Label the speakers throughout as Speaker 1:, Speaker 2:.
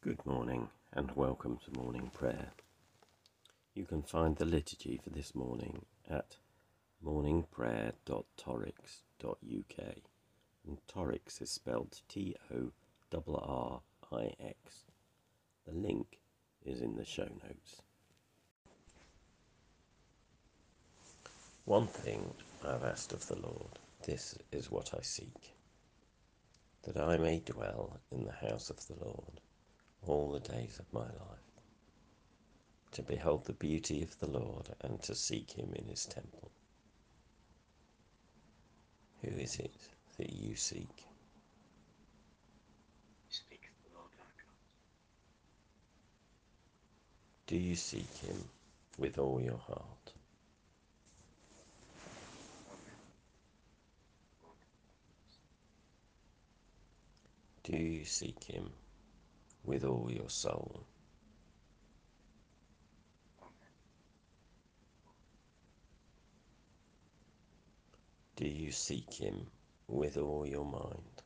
Speaker 1: Good morning and welcome to morning prayer. You can find the liturgy for this morning at morningprayer.torrix.uk and Torrix is spelled T O R R I X. The link is in the show notes. One thing I've asked of the Lord, this is what I seek, that I may dwell in the house of the Lord all the days of my life, to behold the beauty of the Lord and to seek him in his temple. Who is it that you seek?
Speaker 2: Speak the Lord.
Speaker 1: Do you seek him with all your heart? Do you seek him with all your soul? Do you seek him with all your mind?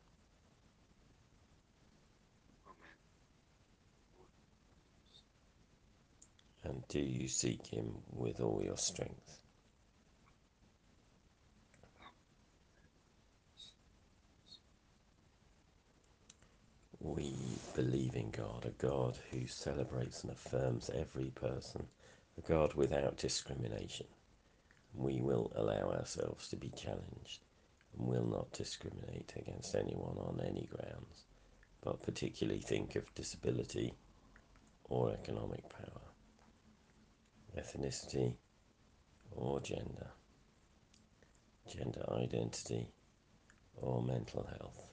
Speaker 1: And do you seek him with all your strength? We believe in God, a God who celebrates and affirms every person, a God without discrimination. We will allow ourselves to be challenged and will not discriminate against anyone on any grounds, but particularly think of disability or economic power, ethnicity or gender, gender identity or mental health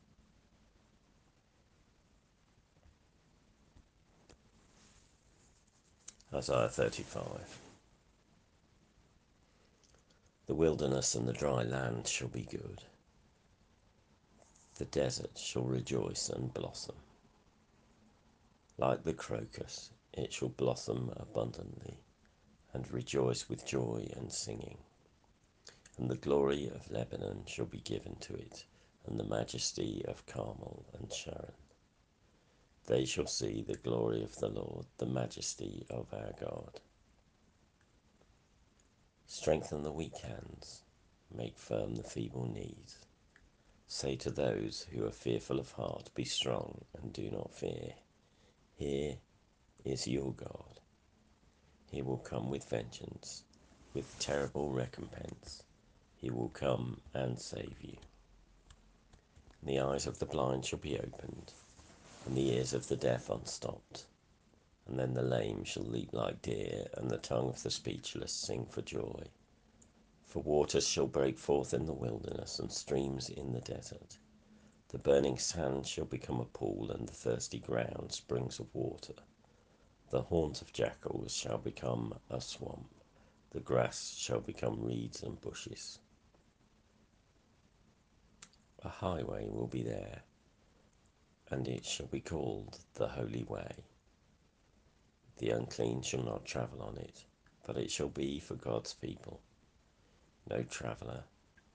Speaker 1: Isaiah 35. The wilderness and the dry land shall be good. The desert shall rejoice and blossom. Like the crocus, it shall blossom abundantly and rejoice with joy and singing. And the glory of Lebanon shall be given to it, and the majesty of Carmel and Sharon. They shall see the glory of the Lord, the majesty of our God. Strengthen the weak hands, make firm the feeble knees. Say to those who are fearful of heart, Be strong and do not fear. Here is your God. He will come with vengeance, with terrible recompense. He will come and save you. The eyes of the blind shall be opened, and the ears of the deaf unstopped. And then the lame shall leap like deer, and the tongue of the speechless sing for joy. For waters shall break forth in the wilderness, and streams in the desert. The burning sand shall become a pool, and the thirsty ground springs of water. The haunt of jackals shall become a swamp. The grass shall become reeds and bushes. A highway will be there, and it shall be called the Holy Way. The unclean shall not travel on it, but it shall be for God's people. No traveller,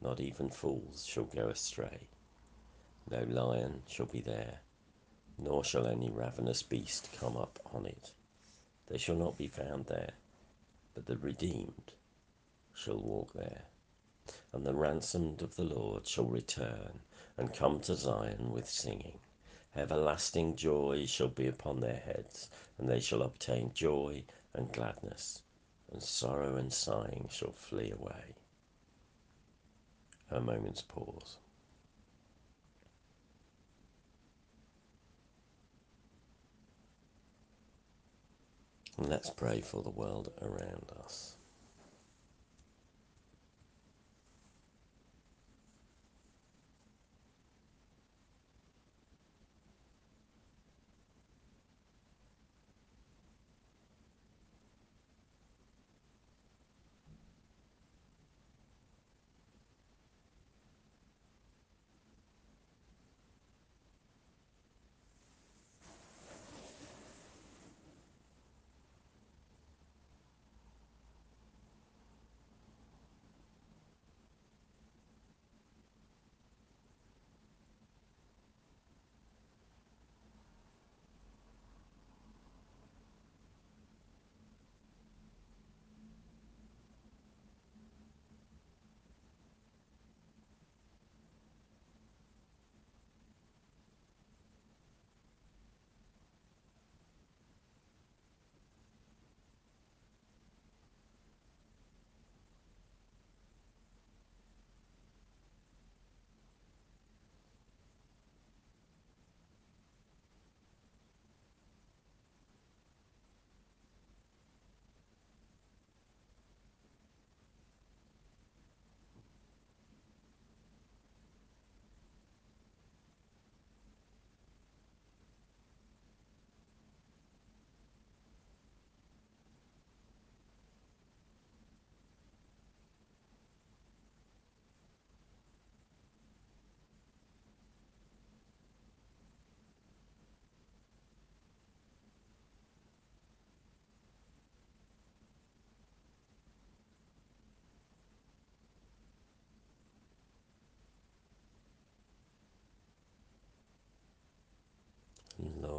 Speaker 1: not even fools, shall go astray. No lion shall be there, nor shall any ravenous beast come up on it. They shall not be found there, but the redeemed shall walk there and the ransomed of the Lord shall return and come to Zion with singing. Everlasting joy shall be upon their heads, and they shall obtain joy and gladness, and sorrow and sighing shall flee away. A moment's pause. And let's pray for the world around us.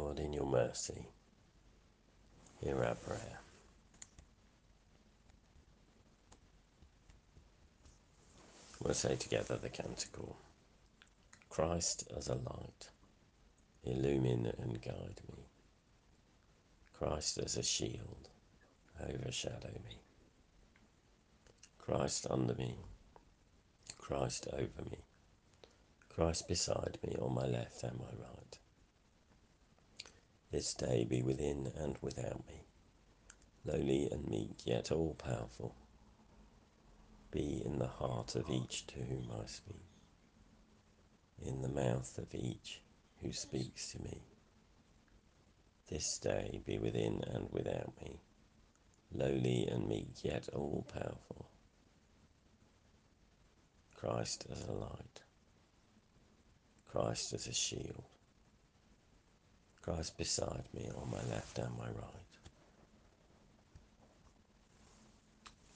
Speaker 1: Lord, in your mercy, hear our prayer. We'll say together the canticle Christ as a light, illumine and guide me. Christ as a shield, overshadow me. Christ under me, Christ over me, Christ beside me on my left and my right. This day be within and without me, lowly and meek, yet all powerful. Be in the heart of each to whom I speak, in the mouth of each who speaks to me. This day be within and without me, lowly and meek, yet all powerful Christ as a light, Christ as a shield, Christ beside me on my left and my right.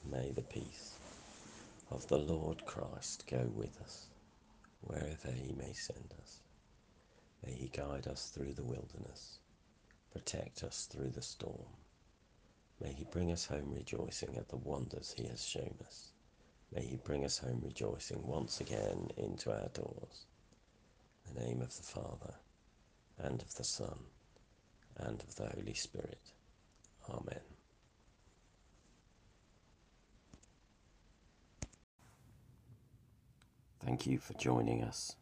Speaker 1: May the peace of the Lord Christ go with us wherever he may send us. May he guide us through the wilderness, protect us through the storm. May he bring us home rejoicing at the wonders he has shown us. May he bring us home rejoicing once again into our doors. In the name of the Father, and of the Son, and of the Holy Spirit. Amen. Thank you for joining us.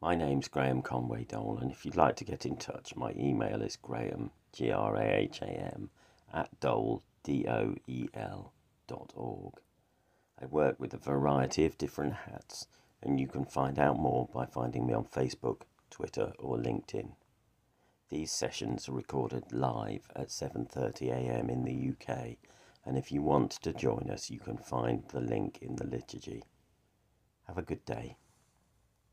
Speaker 1: My name's Graham Conway Doel, and if you'd like to get in touch, my email is graham, G R A H A M, at doel, D O E L, dot org. I work with a variety of different hats, and you can find out more by finding me on Facebook, Twitter, or LinkedIn. These sessions are recorded live at 7:30 a.m. in the UK, and if you want to join us, you can find the link in the liturgy. Have a good day.